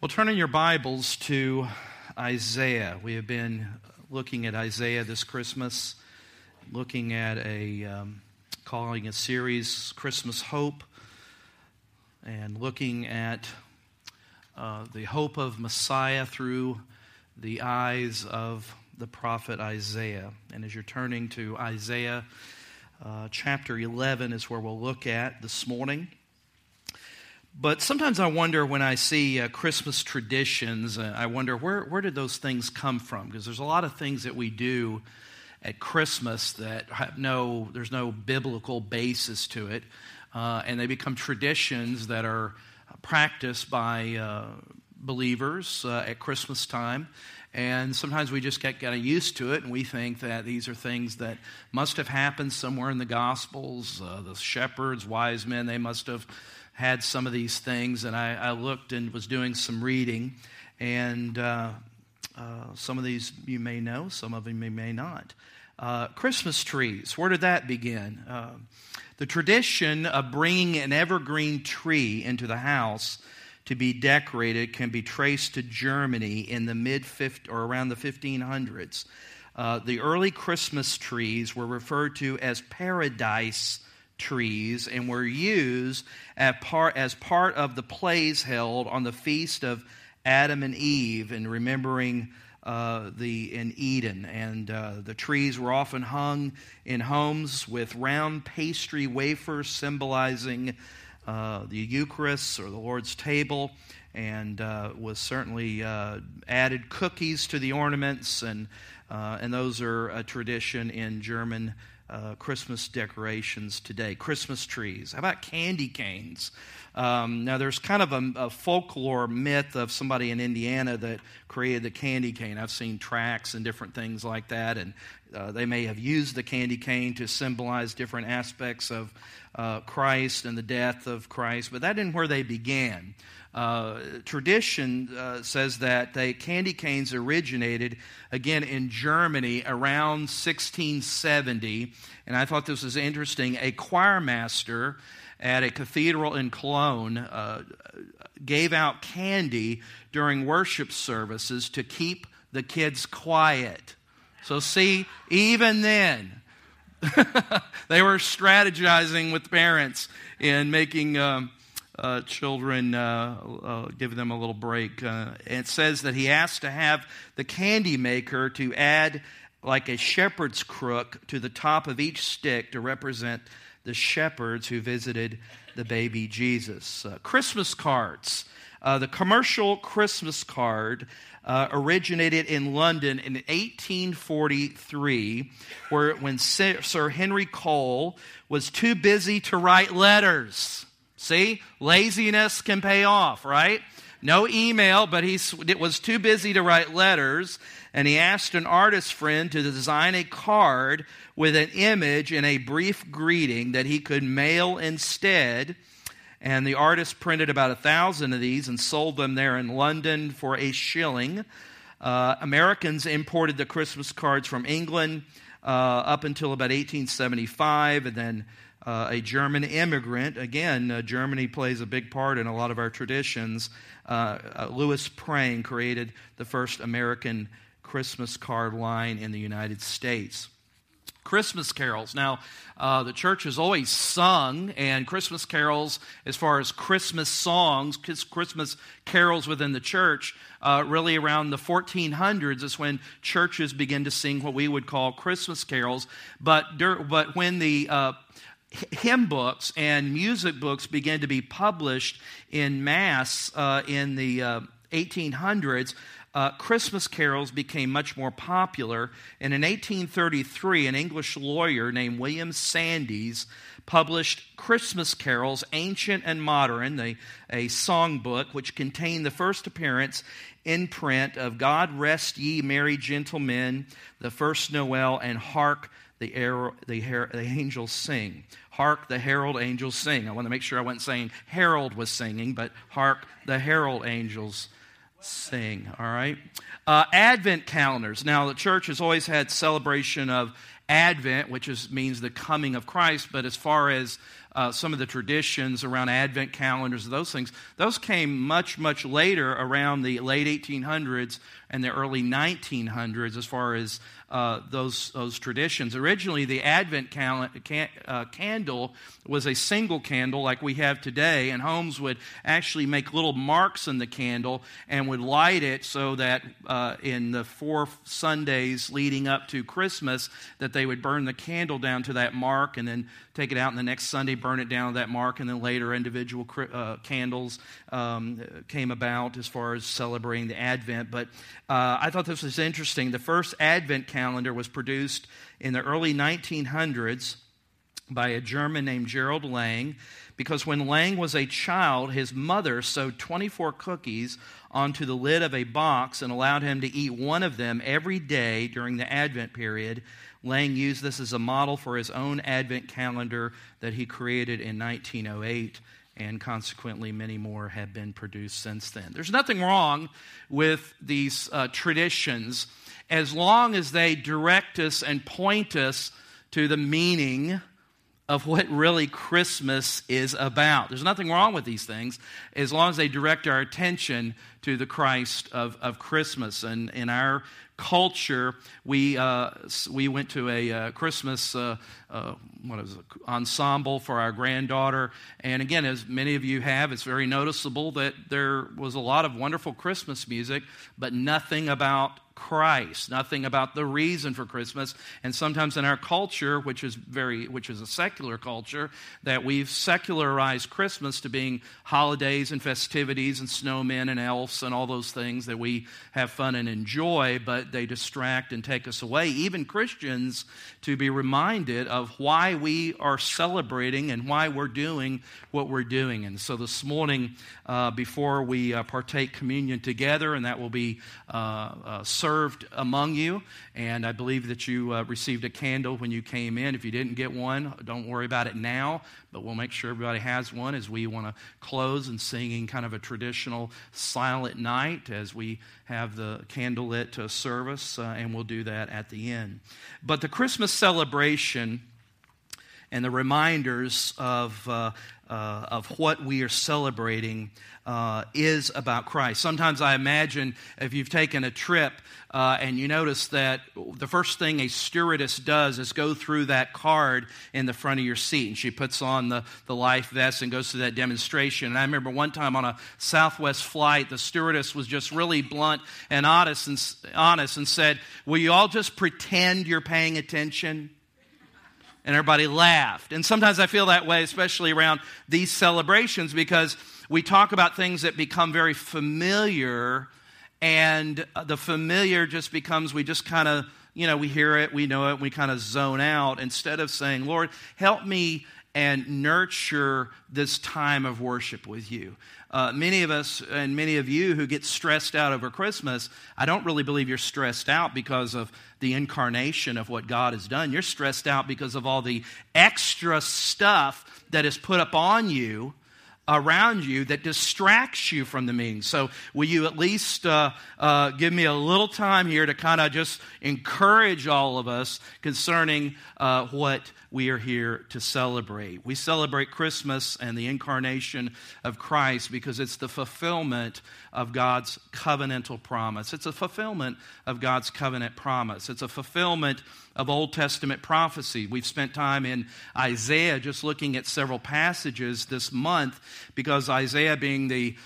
Well, turn in your Bibles to Isaiah. We have been looking at Isaiah this Christmas, looking at a, um, calling a series Christmas Hope, and looking at uh, the hope of Messiah through the eyes of the prophet Isaiah. And as you're turning to Isaiah uh, chapter 11, is where we'll look at this morning. But sometimes I wonder when I see uh, Christmas traditions, uh, I wonder where, where did those things come from? Because there's a lot of things that we do at Christmas that have no, there's no biblical basis to it. Uh, and they become traditions that are practiced by uh, believers uh, at Christmas time. And sometimes we just get kind of used to it, and we think that these are things that must have happened somewhere in the Gospels. Uh, the shepherds, wise men, they must have had some of these things, and I, I looked and was doing some reading, and uh, uh, some of these you may know, some of them you may not. Uh, Christmas trees, where did that begin? Uh, the tradition of bringing an evergreen tree into the house to be decorated can be traced to Germany in the mid or around the 1500s. Uh, the early Christmas trees were referred to as paradise trees and were used as part, as part of the plays held on the feast of Adam and Eve and remembering uh, the in Eden. And uh, the trees were often hung in homes with round pastry wafers symbolizing uh, the Eucharist or the Lord's table. And uh, was certainly uh, added cookies to the ornaments, and uh, and those are a tradition in German uh, Christmas decorations today, Christmas trees. How about candy canes? Um, now, there's kind of a, a, folklore myth of somebody in Indiana that created the candy cane. I've seen tracts and different things like that, and uh, they may have used the candy cane to symbolize different aspects of uh, Christ and the death of Christ, but that isn't where they began. Uh, tradition uh, says that the candy canes originated again in Germany around 1670. And I thought this was interesting. A choir master at a cathedral in Cologne uh, gave out candy during worship services to keep the kids quiet. So, see, even then, they were strategizing with parents in making. Um, uh, children, uh, uh, give them a little break. Uh, it says that he asked to have the candy maker to add like a shepherd's crook to the top of each stick to represent the shepherds who visited the baby Jesus. Uh, Christmas cards. Uh, the commercial Christmas card uh, originated in London in 1843, where when Sir Henry Cole was too busy to write letters. See, laziness can pay off, right? No email, but he was too busy to write letters, and he asked an artist friend to design a card with an image and a brief greeting that he could mail instead. And the artist printed about a thousand of these and sold them there in London for a shilling. Uh, Americans imported the Christmas cards from England uh, up until about 1875, and then uh, a German immigrant. Again, uh, Germany plays a big part in a lot of our traditions. Uh, uh, Louis Prang created the first American Christmas card line in the United States. Christmas carols. Now, uh, the church has always sung, and Christmas carols, as far as Christmas songs, Christmas carols within the church, uh, really around the 1400s is when churches begin to sing what we would call Christmas carols. But, but when the uh, hymn books and music books began to be published in mass uh, in the uh, 1800s, uh, Christmas carols became much more popular. And in 1833, an English lawyer named William Sandys published Christmas Carols, Ancient and Modern, a, a songbook which contained the first appearance in print of God Rest Ye Merry Gentlemen, the first Noel, and Hark the, air, the, her, the angels sing. Hark the herald angels sing. I want to make sure I wasn't saying Harold was singing, but hark the herald angels sing. All right? Uh, Advent calendars. Now, the church has always had celebration of Advent, which is, means the coming of Christ, but as far as uh, some of the traditions around Advent calendars, those things, those came much, much later around the late 1800s and the early 1900s as far as uh, those, those traditions. Originally, the Advent cal- can, uh, candle was a single candle like we have today, and homes would actually make little marks in the candle and would light it so that uh, in the four Sundays leading up to Christmas, that they would burn the candle down to that mark and then take it out, and the next Sunday burn it down to that mark, and then later individual uh, candles um, came about as far as celebrating the Advent. But uh, I thought this was interesting. The first Advent candle calendar was produced in the early 1900s by a German named Gerald Lang because when Lang was a child, his mother sewed 24 cookies onto the lid of a box and allowed him to eat one of them every day during the Advent period. Lang used this as a model for his own Advent calendar that he created in 1908 and consequently, many more have been produced since then. There's nothing wrong with these uh, traditions as long as they direct us and point us to the meaning of what really Christmas is about. There's nothing wrong with these things as long as they direct our attention to the Christ of, of Christmas. And in our culture, we, uh, we went to a uh, Christmas uh, uh, what is it, ensemble for our granddaughter. And again, as many of you have, it's very noticeable that there was a lot of wonderful Christmas music, but nothing about Christ, nothing about the reason for Christmas. And sometimes in our culture, which is very which is a secular culture, that we've secularized Christmas to being holidays and festivities and snowmen and elves and all those things that we have fun and enjoy, but they distract and take us away. Even Christians to be reminded of why we are celebrating and why we're doing what we're doing. And so this morning, uh, before we uh, partake communion together, and that will be uh, uh served among you. And I believe that you uh, received a candle when you came in. If you didn't get one, don't worry about it now, but we'll make sure everybody has one as we want to close and singing kind of a traditional silent night as we have the candlelit uh, service, uh, and we'll do that at the end. But the Christmas celebration and the reminders of, uh, uh, of what we are celebrating uh, is about Christ. Sometimes I imagine if you've taken a trip uh, and you notice that the first thing a stewardess does is go through that card in the front of your seat. And she puts on the, the life vest and goes through that demonstration. And I remember one time on a Southwest flight, the stewardess was just really blunt and honest and, honest and said, Will you all just pretend you're paying attention? And everybody laughed. And sometimes I feel that way, especially around these celebrations, because we talk about things that become very familiar, and uh, the familiar just becomes we just kind of, you know, we hear it, we know it, we kind of zone out instead of saying, Lord, help me and nurture this time of worship with you. Uh, many of us and many of you who get stressed out over Christmas, I don't really believe you're stressed out because of the incarnation of what God has done. You're stressed out because of all the extra stuff that is put up on you around you that distracts you from the meeting. So, will you at least uh, uh, give me a little time here to kind of just encourage all of us concerning uh, what we are here to celebrate? We celebrate Christmas and the incarnation of Christ because it's the fulfillment of God's covenantal promise. It's a fulfillment of God's covenant promise. It's a fulfillment of Old Testament prophecy. We've spent time in Isaiah just looking at several passages this month because Isaiah, being the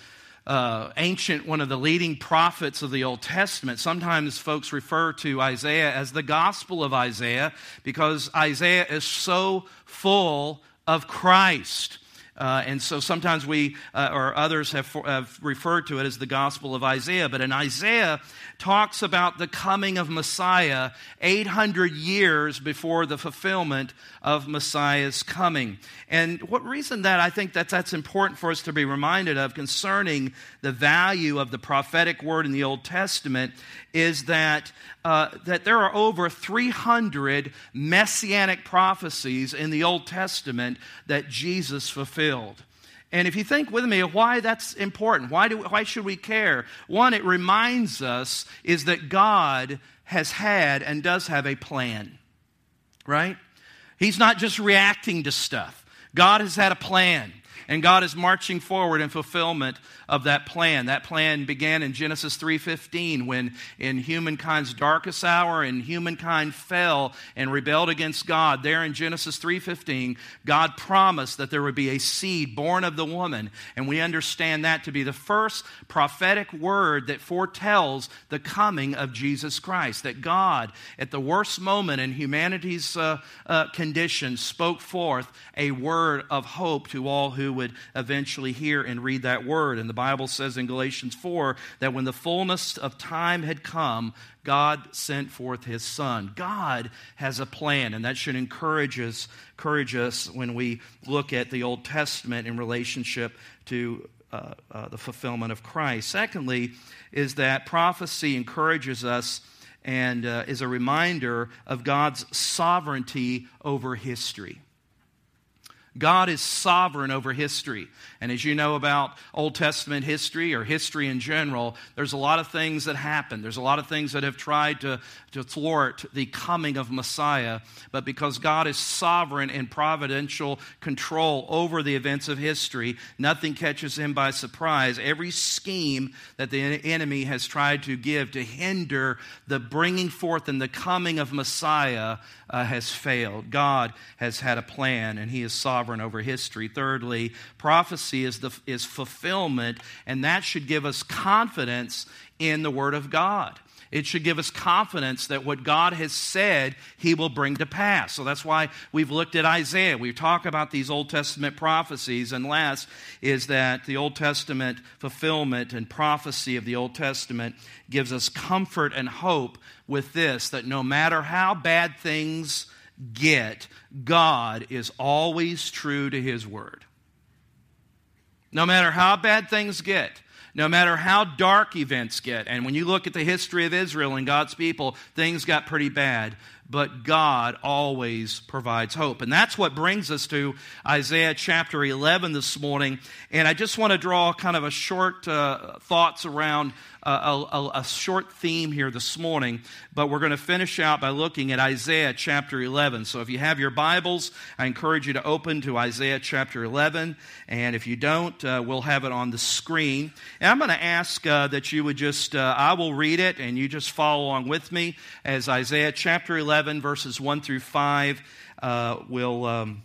uh, ancient, one of the leading prophets of the Old Testament. Sometimes folks refer to Isaiah as the Gospel of Isaiah because Isaiah is so full of Christ. Uh, and so sometimes we, uh, or others, have, have referred to it as the Gospel of Isaiah. But in Isaiah, talks about the coming of Messiah 800 years before the fulfillment of Messiah's coming. And what reason that I think that that's important for us to be reminded of concerning the value of the prophetic word in the Old Testament is that, uh, that there are over 300 messianic prophecies in the Old Testament that Jesus fulfilled. And if you think with me why that's important, why, do, why should we care? One, it reminds us is that God has had and does have a plan, right? He's not just reacting to stuff. God has had a plan. And God is marching forward in fulfillment of that plan. That plan began in Genesis 3:15 when in humankind's darkest hour and humankind fell and rebelled against God. There in Genesis 3:15, God promised that there would be a seed born of the woman, and we understand that to be the first prophetic word that foretells the coming of Jesus Christ. That God, at the worst moment in humanity's uh, uh, condition, spoke forth a word of hope to all who would eventually hear and read that word. And the Bible says in Galatians 4 that when the fullness of time had come, God sent forth his son. God has a plan, and that should encourage us, encourage us when we look at the Old Testament in relationship to uh, uh, the fulfillment of Christ. Secondly, is that prophecy encourages us and uh, is a reminder of God's sovereignty over history. God is sovereign over history. And as you know about Old Testament history or history in general, there's a lot of things that happen. There's a lot of things that have tried to, to thwart the coming of Messiah. But because God is sovereign and providential control over the events of history, nothing catches him by surprise. Every scheme that the enemy has tried to give to hinder the bringing forth and the coming of Messiah uh, has failed. God has had a plan, and he is sovereign over history. Thirdly, prophecy prophecy is, the, is fulfillment, and that should give us confidence in the Word of God. It should give us confidence that what God has said, He will bring to pass. So that's why we've looked at Isaiah. We talk about these Old Testament prophecies, and last is that the Old Testament fulfillment and prophecy of the Old Testament gives us comfort and hope with this that no matter how bad things get, God is always true to His word. No matter how bad things get, no matter how dark events get, and when you look at the history of Israel and God's people, things got pretty bad, but God always provides hope. And that's what brings us to Isaiah chapter 11 this morning. And I just want to draw kind of a short uh, thoughts around a, a, a, short theme here this morning, but we're going to finish out by looking at Isaiah chapter 11. So if you have your Bibles, I encourage you to open to Isaiah chapter 11. And if you don't, uh, we'll have it on the screen. And I'm going to ask uh, that you would just, uh, I will read it and you just follow along with me as Isaiah chapter 11, verses 1 through 5 uh, will. Um,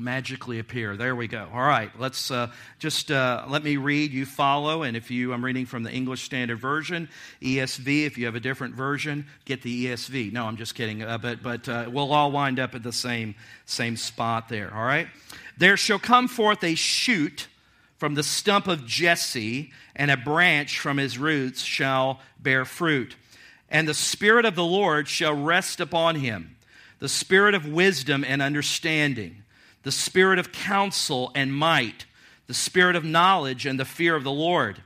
magically appear. There we go. All right, let's uh, just uh, let me read. You follow, and if you, I'm reading from the English Standard Version, ESV. If you have a different version, get the ESV. No, I'm just kidding. Uh, but but uh, we'll all wind up at the same same spot there. All right. There shall come forth a shoot from the stump of Jesse, and a branch from his roots shall bear fruit. And the Spirit of the Lord shall rest upon him, the Spirit of wisdom and understanding the spirit of counsel and might, the spirit of knowledge and the fear of the Lord.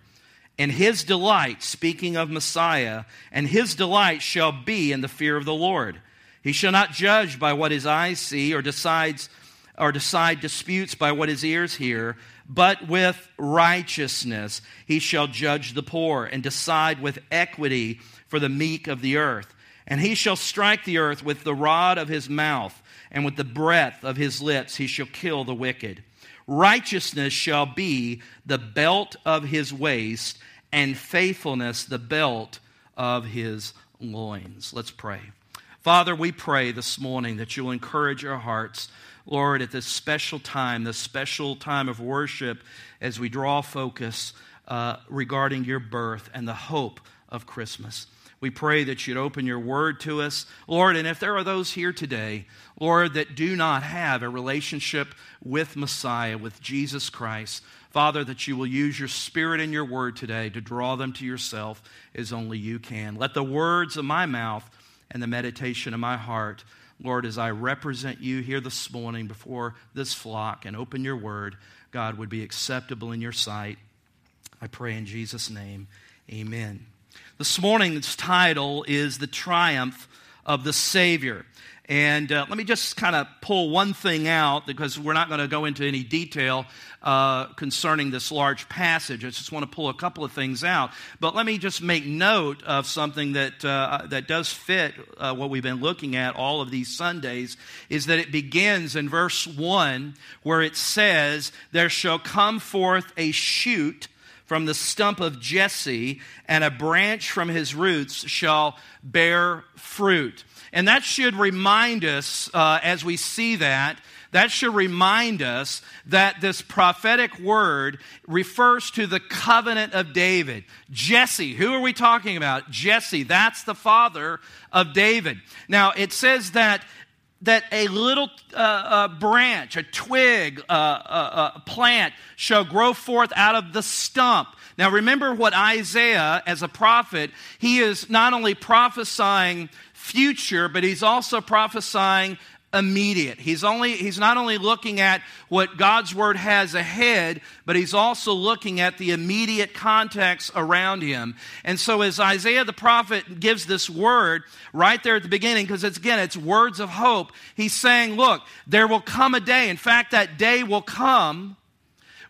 And his delight, speaking of Messiah, and his delight shall be in the fear of the Lord. He shall not judge by what his eyes see or decides or decide disputes by what his ears hear, but with righteousness he shall judge the poor and decide with equity for the meek of the earth. And he shall strike the earth with the rod of his mouth and with the breath of his lips he shall kill the wicked. Righteousness shall be the belt of his waist, and faithfulness the belt of his loins. Let's pray. Father, we pray this morning that you'll encourage our hearts, Lord, at this special time, this special time of worship, as we draw focus uh, regarding your birth and the hope of Christmas. We pray that you'd open your word to us, Lord. And if there are those here today, Lord, that do not have a relationship with Messiah, with Jesus Christ, Father, that you will use your spirit and your word today to draw them to yourself as only you can. Let the words of my mouth and the meditation of my heart, Lord, as I represent you here this morning before this flock and open your word, God, would be acceptable in your sight. I pray in Jesus' name. Amen. This morning's title is The Triumph of the Savior. And uh, let me just kind of pull one thing out because we're not going to go into any detail uh, concerning this large passage. I just want to pull a couple of things out. But let me just make note of something that, uh, that does fit uh, what we've been looking at all of these Sundays is that it begins in verse 1 where it says, There shall come forth a shoot from the stump of Jesse, and a branch from his roots shall bear fruit. And that should remind us, uh, as we see that, that should remind us that this prophetic word refers to the covenant of David. Jesse, who are we talking about? Jesse, that's the father of David. Now, it says that that a little uh, uh, branch, a twig, uh, uh a plant shall grow forth out of the stump. Now, remember what Isaiah, as a prophet, he is not only prophesying future, but he's also prophesying immediate. He's only he's not only looking at what God's word has ahead, but he's also looking at the immediate context around him. And so as Isaiah the prophet gives this word right there at the beginning because it's again it's words of hope, he's saying, look, there will come a day. In fact, that day will come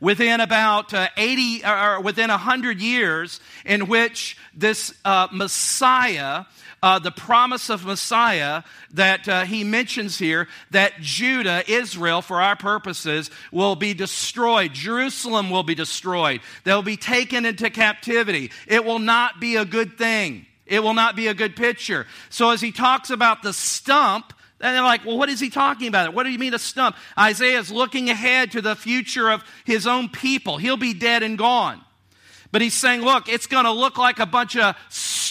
within about uh, 80 or within 100 years in which this uh, Messiah uh, the promise of Messiah that uh, he mentions here that Judah, Israel, for our purposes, will be destroyed. Jerusalem will be destroyed. They'll be taken into captivity. It will not be a good thing. It will not be a good picture. So, as he talks about the stump, and they're like, well, what is he talking about? What do you mean a stump? Isaiah is looking ahead to the future of his own people. He'll be dead and gone. But he's saying, look, it's going to look like a bunch of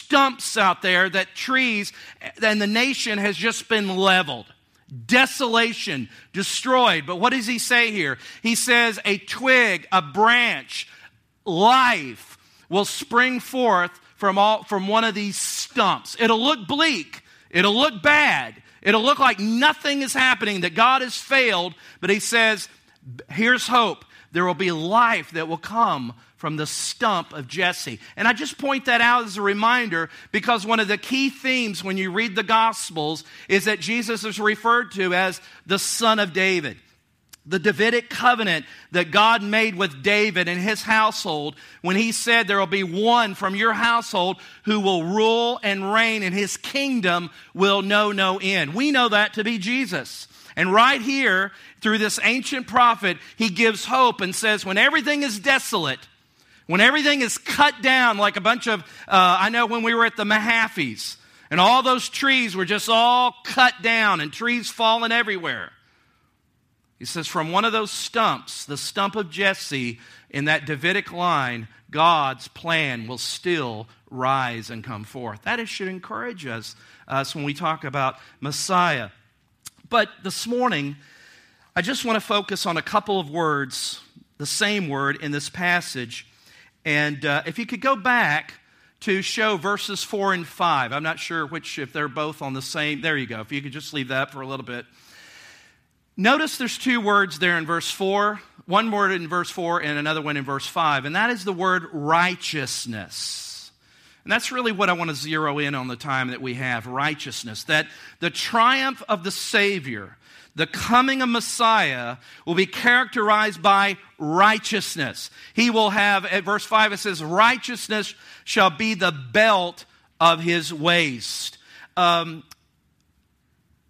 stumps out there that trees and the nation has just been leveled. Desolation, destroyed. But what does he say here? He says, a twig, a branch, life will spring forth from, all, from one of these stumps. It'll look bleak, it'll look bad, it'll look like nothing is happening, that God has failed. But he says, here's hope. There will be life that will come from the stump of Jesse. And I just point that out as a reminder because one of the key themes when you read the Gospels is that Jesus is referred to as the Son of David. The Davidic covenant that God made with David and his household when he said there will be one from your household who will rule and reign and his kingdom will know no end. We know that to be Jesus. And right here, through this ancient prophet, he gives hope and says, when everything is desolate, when everything is cut down like a bunch of, uh, I know when we were at the Mahafis, and all those trees were just all cut down and trees falling everywhere. He says, from one of those stumps, the stump of Jesse in that Davidic line, God's plan will still rise and come forth. That should encourage us, us when we talk about Messiah. But this morning, I just want to focus on a couple of words, the same word in this passage and uh, if you could go back to show verses 4 and 5, I'm not sure which, if they're both on the same. There you go. If you could just leave that for a little bit. Notice there's two words there in verse 4, one word in verse 4 and another one in verse 5, and that is the word righteousness. And that's really what I want to zero in on the time that we have righteousness. That the triumph of the Savior, the coming of Messiah will be characterized by righteousness. He will have, at verse 5, it says, righteousness shall be the belt of his waist. Um,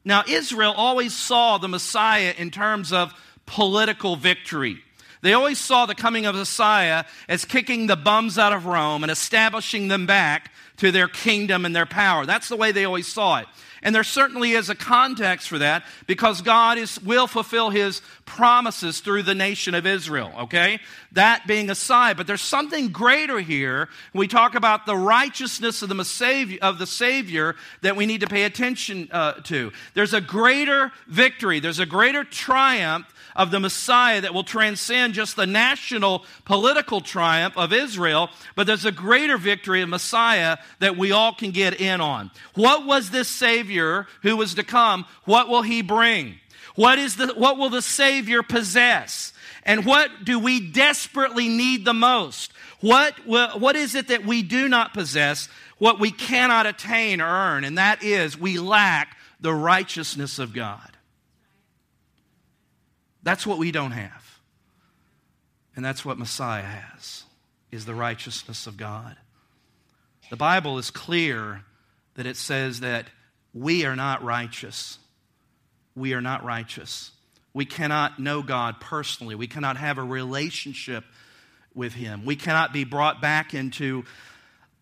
now, Israel always saw the Messiah in terms of political victory. They always saw the coming of Messiah as kicking the bums out of Rome and establishing them back to their kingdom and their power. That's the way they always saw it. And there certainly is a context for that because God is, will fulfill his promises through the nation of Israel, okay? That being aside, but there's something greater here. We talk about the righteousness of the Savior, of the Savior that we need to pay attention uh, to. There's a greater victory, there's a greater triumph of the Messiah that will transcend just the national political triumph of Israel, but there's a greater victory of Messiah that we all can get in on. What was this Savior who was to come? What will he bring? What, is the, what will the Savior possess? And what do we desperately need the most? What, what is it that we do not possess, what we cannot attain or earn? And that is, we lack the righteousness of God. That's what we don't have. And that's what Messiah has, is the righteousness of God. The Bible is clear that it says that we are not righteous. We are not righteous. We cannot know God personally. We cannot have a relationship with Him. We cannot be brought back into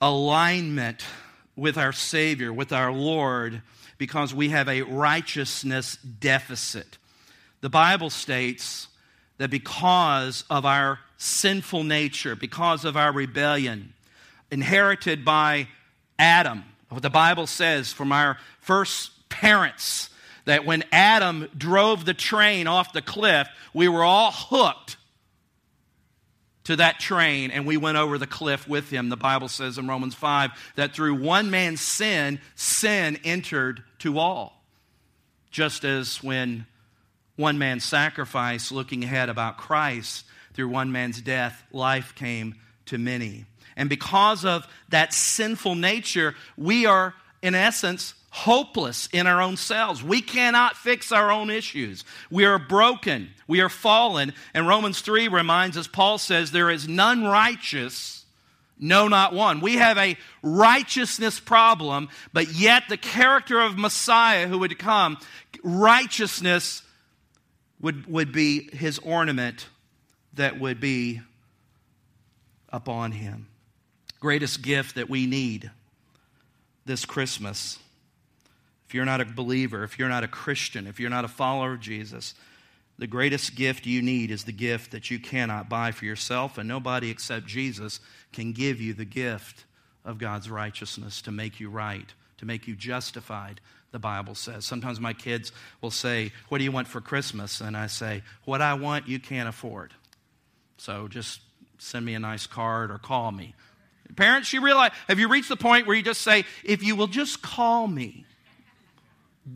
alignment with our Savior, with our Lord, because we have a righteousness deficit. The Bible states that because of our sinful nature, because of our rebellion, inherited by Adam, what the Bible says from our first parents, that when Adam drove the train off the cliff, we were all hooked to that train and we went over the cliff with him. The Bible says in Romans 5 that through one man's sin, sin entered to all. Just as when one man's sacrifice, looking ahead about Christ, through one man's death, life came to many. And because of that sinful nature, we are, in essence, hopeless in our own selves. We cannot fix our own issues. We are broken. We are fallen. And Romans 3 reminds us, Paul says, there is none righteous, no, not one. We have a righteousness problem, but yet the character of Messiah who would come, righteousness would, would be his ornament that would be upon him. Greatest gift that we need this Christmas if you're not a believer, if you're not a Christian, if you're not a follower of Jesus, the greatest gift you need is the gift that you cannot buy for yourself, and nobody except Jesus can give you the gift of God's righteousness to make you right, to make you justified, the Bible says. Sometimes my kids will say, What do you want for Christmas? And I say, What I want, you can't afford. So just send me a nice card or call me. Parents, you realize, have you reached the point where you just say, If you will just call me,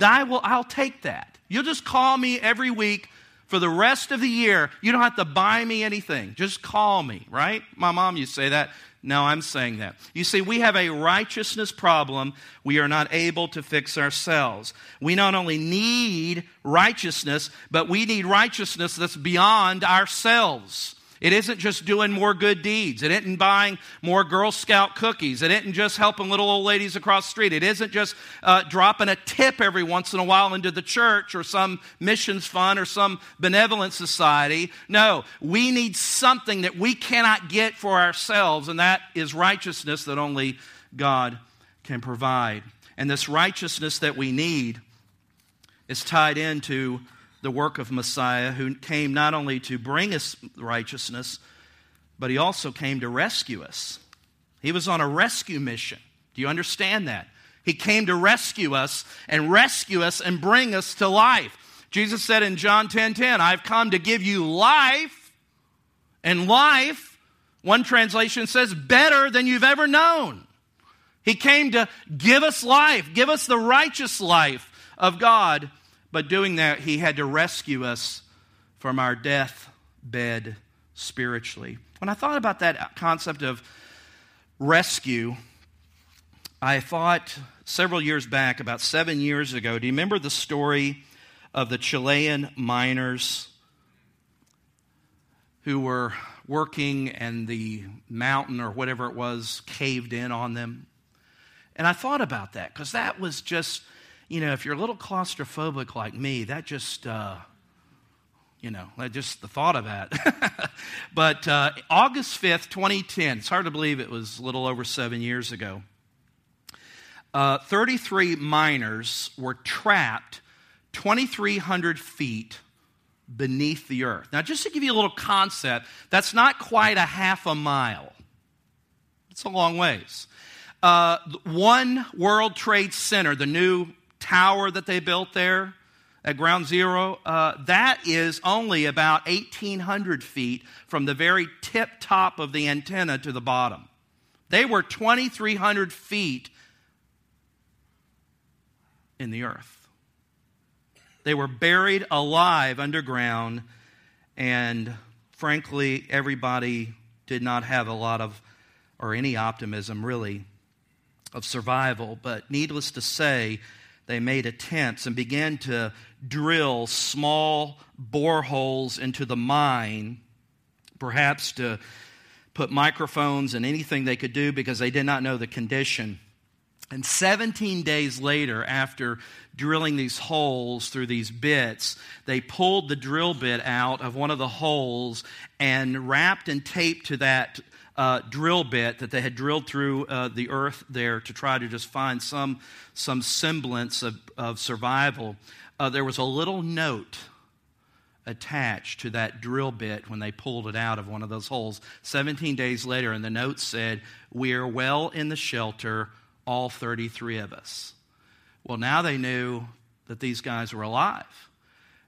I will, I'll take that. You'll just call me every week for the rest of the year. You don't have to buy me anything. Just call me, right? My mom to say that. Now I'm saying that. You see, we have a righteousness problem we are not able to fix ourselves. We not only need righteousness, but we need righteousness that's beyond ourselves. It isn't just doing more good deeds. It isn't buying more Girl Scout cookies. It isn't just helping little old ladies across the street. It isn't just uh, dropping a tip every once in a while into the church or some missions fund or some benevolent society. No, we need something that we cannot get for ourselves, and that is righteousness that only God can provide. And this righteousness that we need is tied into the work of Messiah, who came not only to bring us righteousness, but he also came to rescue us. He was on a rescue mission. Do you understand that? He came to rescue us and rescue us and bring us to life. Jesus said in John 10 10, I've come to give you life, and life, one translation says, better than you've ever known. He came to give us life, give us the righteous life of God but doing that, he had to rescue us from our death bed spiritually. When I thought about that concept of rescue, I thought several years back, about seven years ago, do you remember the story of the Chilean miners who were working and the mountain or whatever it was caved in on them? And I thought about that because that was just you know, if you're a little claustrophobic like me, that just, uh, you know, just the thought of that. but uh, August 5th, 2010, it's hard to believe it was a little over seven years ago. Uh, 33 miners were trapped 2,300 feet beneath the earth. Now, just to give you a little concept, that's not quite a half a mile. It's a long ways. Uh, one World Trade Center, the new tower that they built there at Ground Zero, uh, that is only about 1,800 feet from the very tip top of the antenna to the bottom. They were 2,300 feet in the earth. They were buried alive underground, and frankly, everybody did not have a lot of, or any optimism really, of survival. But needless to say, they made attempts and began to drill small boreholes into the mine, perhaps to put microphones and anything they could do because they did not know the condition. And 17 days later, after drilling these holes through these bits, they pulled the drill bit out of one of the holes and wrapped and taped to that uh, drill bit that they had drilled through uh, the earth there to try to just find some, some semblance of, of survival. Uh, there was a little note attached to that drill bit when they pulled it out of one of those holes. 17 days later, and the note said, We are well in the shelter, all 33 of us. Well, now they knew that these guys were alive.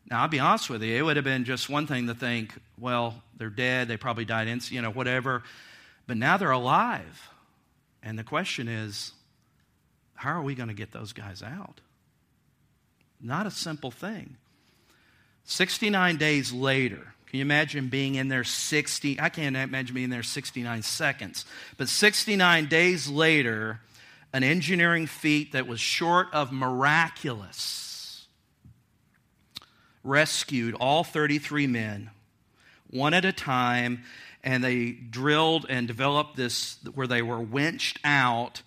Now, I'll be honest with you, it would have been just one thing to think, well, they're dead, they probably died, in, you know, whatever. But now they're alive. And the question is, how are we going to get those guys out? Not a simple thing. 69 days later, can you imagine being in there 60? I can't imagine being there 69 seconds. But 69 days later, an engineering feat that was short of miraculous rescued all 33 men, one at a time, and they drilled and developed this where they were winched out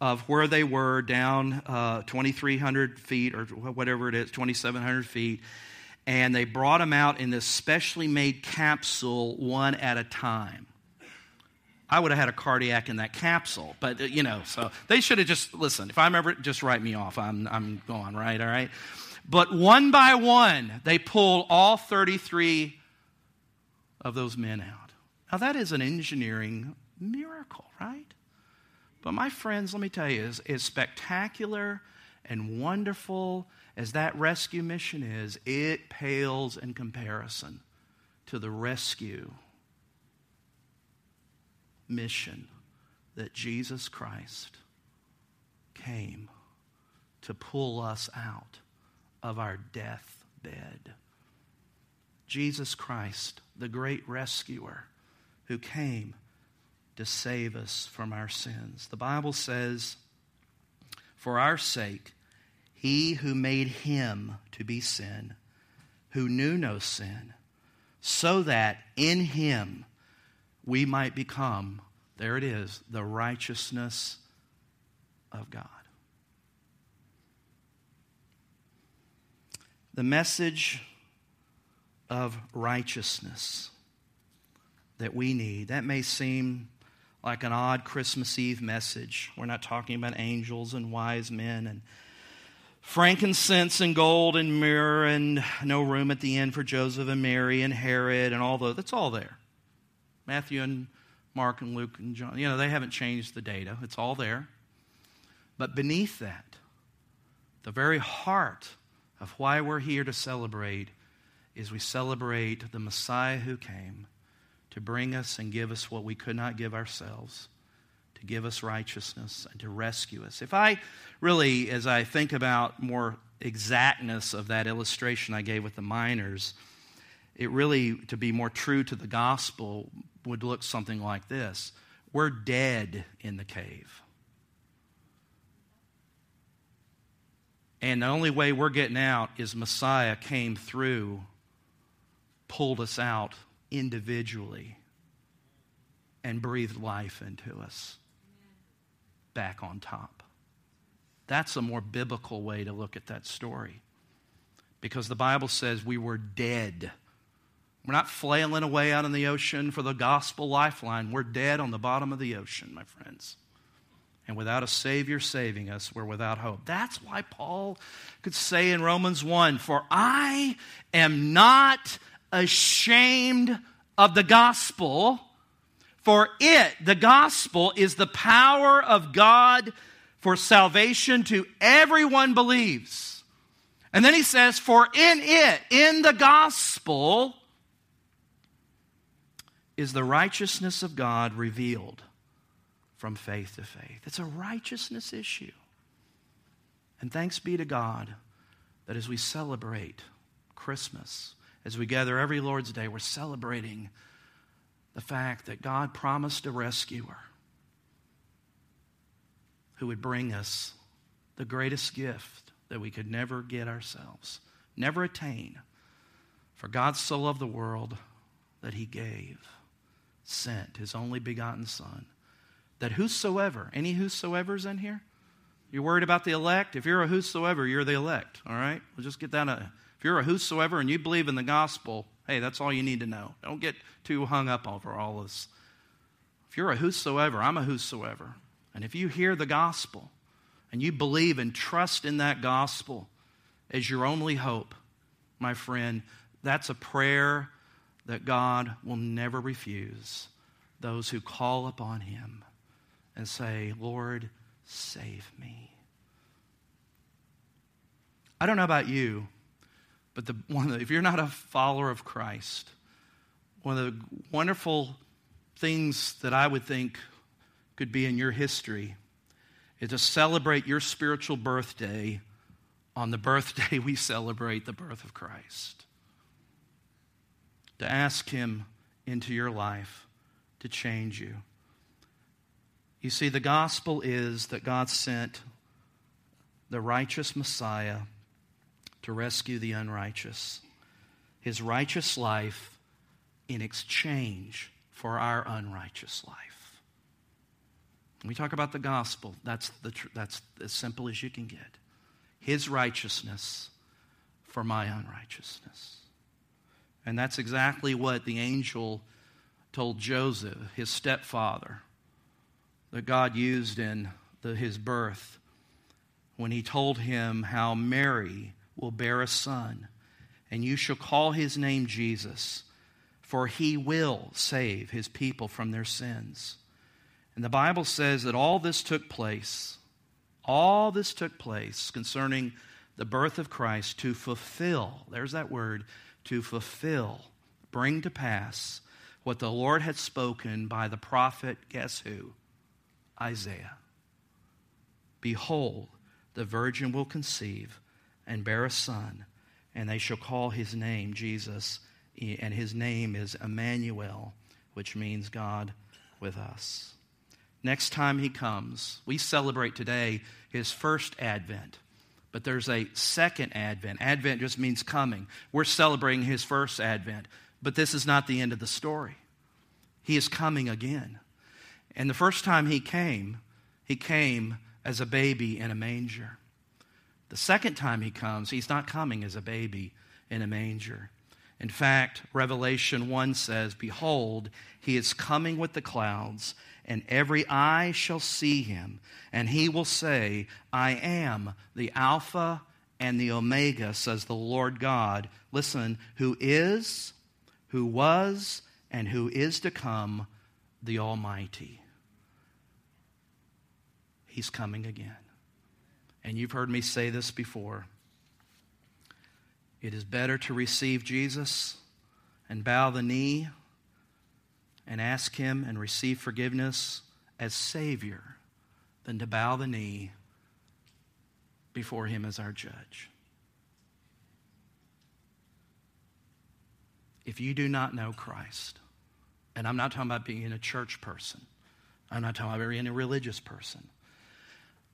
of where they were down uh, 2,300 feet or whatever it is, 2,700 feet. And they brought them out in this specially made capsule one at a time. I would have had a cardiac in that capsule, but uh, you know, so they should have just listen. If I'm ever, just write me off. I'm I'm gone, right? All right. But one by one, they pulled all 33 of those men out. Now that is an engineering miracle, right? But my friends, let me tell you, as, as spectacular and wonderful as that rescue mission is, it pales in comparison to the rescue mission that Jesus Christ came to pull us out of our deathbed. Jesus Christ, the great rescuer who came to save us from our sins. The Bible says, For our sake, he who made him to be sin, who knew no sin, so that in him we might become, there it is, the righteousness of God. The message of righteousness that we need, that may seem like an odd Christmas Eve message. We're not talking about angels and wise men and frankincense and gold and myrrh and no room at the end for Joseph and Mary and Herod and all those. That's all there. Matthew and Mark and Luke and John, you know, they haven't changed the data. It's all there. But beneath that, the very heart of why we're here to celebrate is we celebrate the Messiah who came to bring us and give us what we could not give ourselves, to give us righteousness and to rescue us. If I really, as I think about more exactness of that illustration I gave with the miners, it really, to be more true to the gospel, would look something like this We're dead in the cave. And the only way we're getting out is Messiah came through, pulled us out individually and breathed life into us back on top. That's a more biblical way to look at that story. Because the Bible says we were dead. We're not flailing away out in the ocean for the gospel lifeline. We're dead on the bottom of the ocean, my friends. And without a Savior saving us, we're without hope. That's why Paul could say in Romans 1 For I am not ashamed of the gospel, for it, the gospel, is the power of God for salvation to everyone believes. And then he says, For in it, in the gospel, is the righteousness of God revealed from faith to faith. It's a righteousness issue. And thanks be to God that as we celebrate Christmas, as we gather every Lord's Day, we're celebrating the fact that God promised a rescuer who would bring us the greatest gift that we could never get ourselves, never attain. For God so loved the world that he gave, sent his only begotten Son, that whosoever, any whosoever's in here, you're worried about the elect? If you're a whosoever, you're the elect, all right? We'll just get that. Uh, If you're a whosoever and you believe in the gospel, hey, that's all you need to know. Don't get too hung up over all this. If you're a whosoever, I'm a whosoever. And if you hear the gospel and you believe and trust in that gospel as your only hope, my friend, that's a prayer that God will never refuse. Those who call upon Him and say, Lord, save me. I don't know about you, but the, one the, if you're not a follower of Christ, one of the wonderful things that I would think could be in your history is to celebrate your spiritual birthday on the birthday we celebrate the birth of Christ. To ask Him into your life to change you. You see, the gospel is that God sent the righteous Messiah to rescue the unrighteous. His righteous life in exchange for our unrighteous life. When we talk about the gospel, that's, the tr- that's as simple as you can get. His righteousness for my unrighteousness. And that's exactly what the angel told Joseph, his stepfather, that God used in the, his birth when he told him how Mary will bear a son, and you shall call his name Jesus, for he will save his people from their sins. And the Bible says that all this took place, all this took place concerning the birth of Christ to fulfill, there's that word, to fulfill, bring to pass what the Lord had spoken by the prophet, guess who? Isaiah. Behold, the virgin will conceive and bear a son, and they shall call his name Jesus, and his name is Emmanuel, which means God with us next time he comes. We celebrate today his first advent, but there's a second advent. Advent just means coming. We're celebrating his first advent, but this is not the end of the story. He is coming again. And the first time he came, he came as a baby in a manger. The second time he comes, he's not coming as a baby in a manger. In fact, Revelation 1 says, Behold, he is coming with the clouds, and every eye shall see him, and he will say, I am the Alpha and the Omega, says the Lord God. Listen, who is, who was, and who is to come, the Almighty. He's coming again. And you've heard me say this before. It is better to receive Jesus and bow the knee and ask Him and receive forgiveness as Savior than to bow the knee before Him as our judge. If you do not know Christ, and I'm not talking about being a church person, I'm not talking about being a religious person,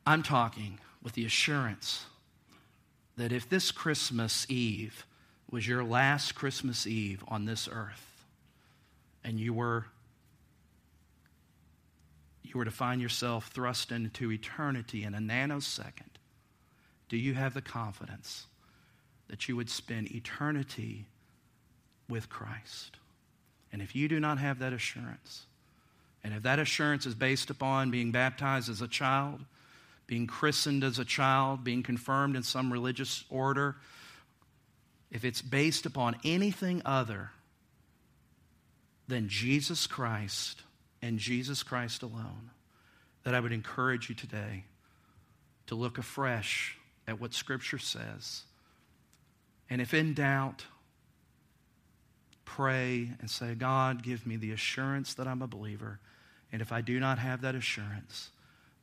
I'm talking with the assurance that if this Christmas Eve was your last Christmas Eve on this earth, and you were you were to find yourself thrust into eternity in a nanosecond, do you have the confidence that you would spend eternity with Christ? And if you do not have that assurance, and if that assurance is based upon being baptized as a child, being christened as a child, being confirmed in some religious order, if it's based upon anything other than Jesus Christ and Jesus Christ alone, that I would encourage you today to look afresh at what Scripture says. And if in doubt, pray and say, God, give me the assurance that I'm a believer. And if I do not have that assurance,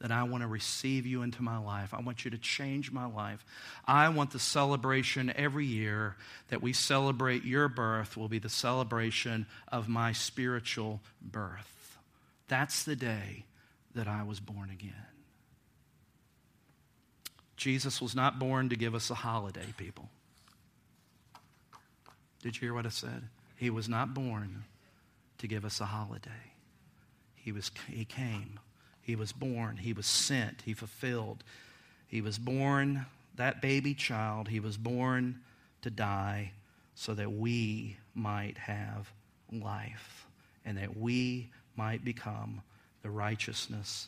that I want to receive you into my life. I want you to change my life. I want the celebration every year that we celebrate your birth will be the celebration of my spiritual birth. That's the day that I was born again. Jesus was not born to give us a holiday, people. Did you hear what I said? He was not born to give us a holiday. He, was, he came he was born, he was sent, he fulfilled. He was born, that baby child, he was born to die so that we might have life and that we might become the righteousness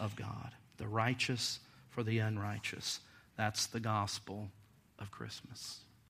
of God. The righteous for the unrighteous. That's the gospel of Christmas.